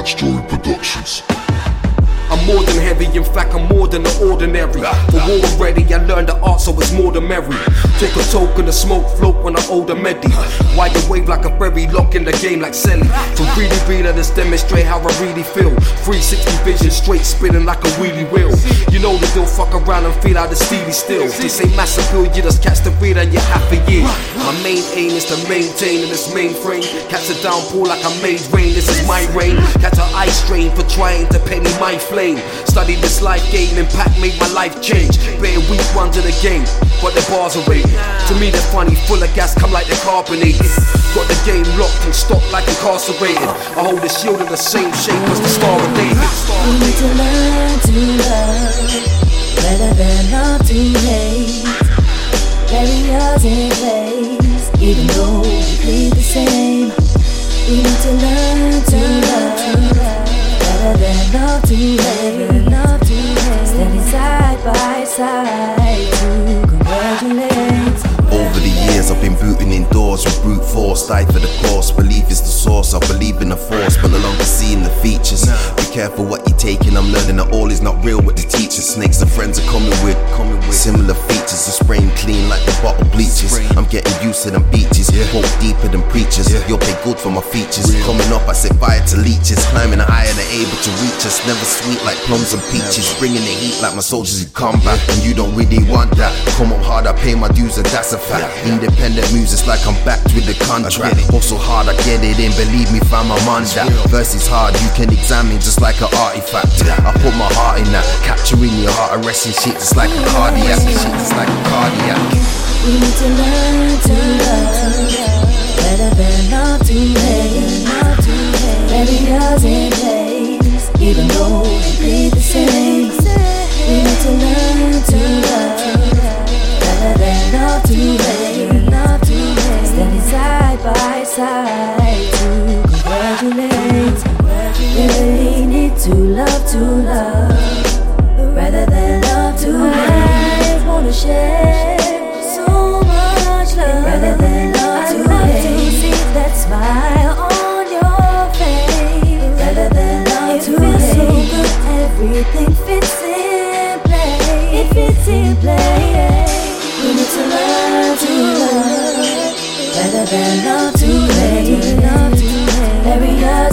Dark Story Productions. I'm more than heavy, in fact, I'm more than the ordinary. For war already, I learned the art, so it's more than merry. Take a token of smoke float when I owed a medi. Wide wave like a ferry, lock in the game like Selly. To really read and just demonstrate how I really feel. 360 vision, straight spinning like a wheelie wheel. You know the deal, fuck around and feel out the steely still. This ain't massive bill, you just catch the beat and you're half a year. My main aim is to maintain in this mainframe. Catch a downpour like I made rain, this is my rain. For trying to me my flame. Study this life game, impact made my life change. Better weak ones in the game, but the bars are. To me, they're funny, full of gas, come like they're carbonated. Got the game locked and stopped like incarcerated. I hold the shield in the same shape as the Star of David. We need to learn to love better than love to hate. In place, even though we bleed the same. We need to learn to love love to hate. Love to hate. Standing side by side to congratulate. Over the years, I've been booting indoors with brute force. Died for the cause. Belief is the source. I believe in the force, but no longer seeing the features. Be careful what you're taking. I'm learning that all is not real. What the teachers, snakes and friends are coming with, coming with similar spraying clean like the bottle bleaches. I'm getting used to them beaches. Hope deeper than preachers. You'll pay good for my features. Coming up, I set fire to leeches. Climbing higher than able to reach us. Never sweet like plums and peaches. Bringing the heat like my soldiers in combat. And you don't really want that. Come up hard, I pay my dues, and that's a fact. Independent moves, it's like I'm backed with the contract. Also hard, I get it in. Believe me, fam, I'm on that. Verse is hard, you can examine just like an artifact. Arresting shit just like a cardiac. Shit just like a cardiac. We need to learn to love better than love to hate. Barriers in place, even though we bleed the same. We need to learn to love better than. Love to hate. Standing side by side to congratulate. We really need to love to love Everything fits in place. It fits in place. We need to learn to love better than love too late. Better than love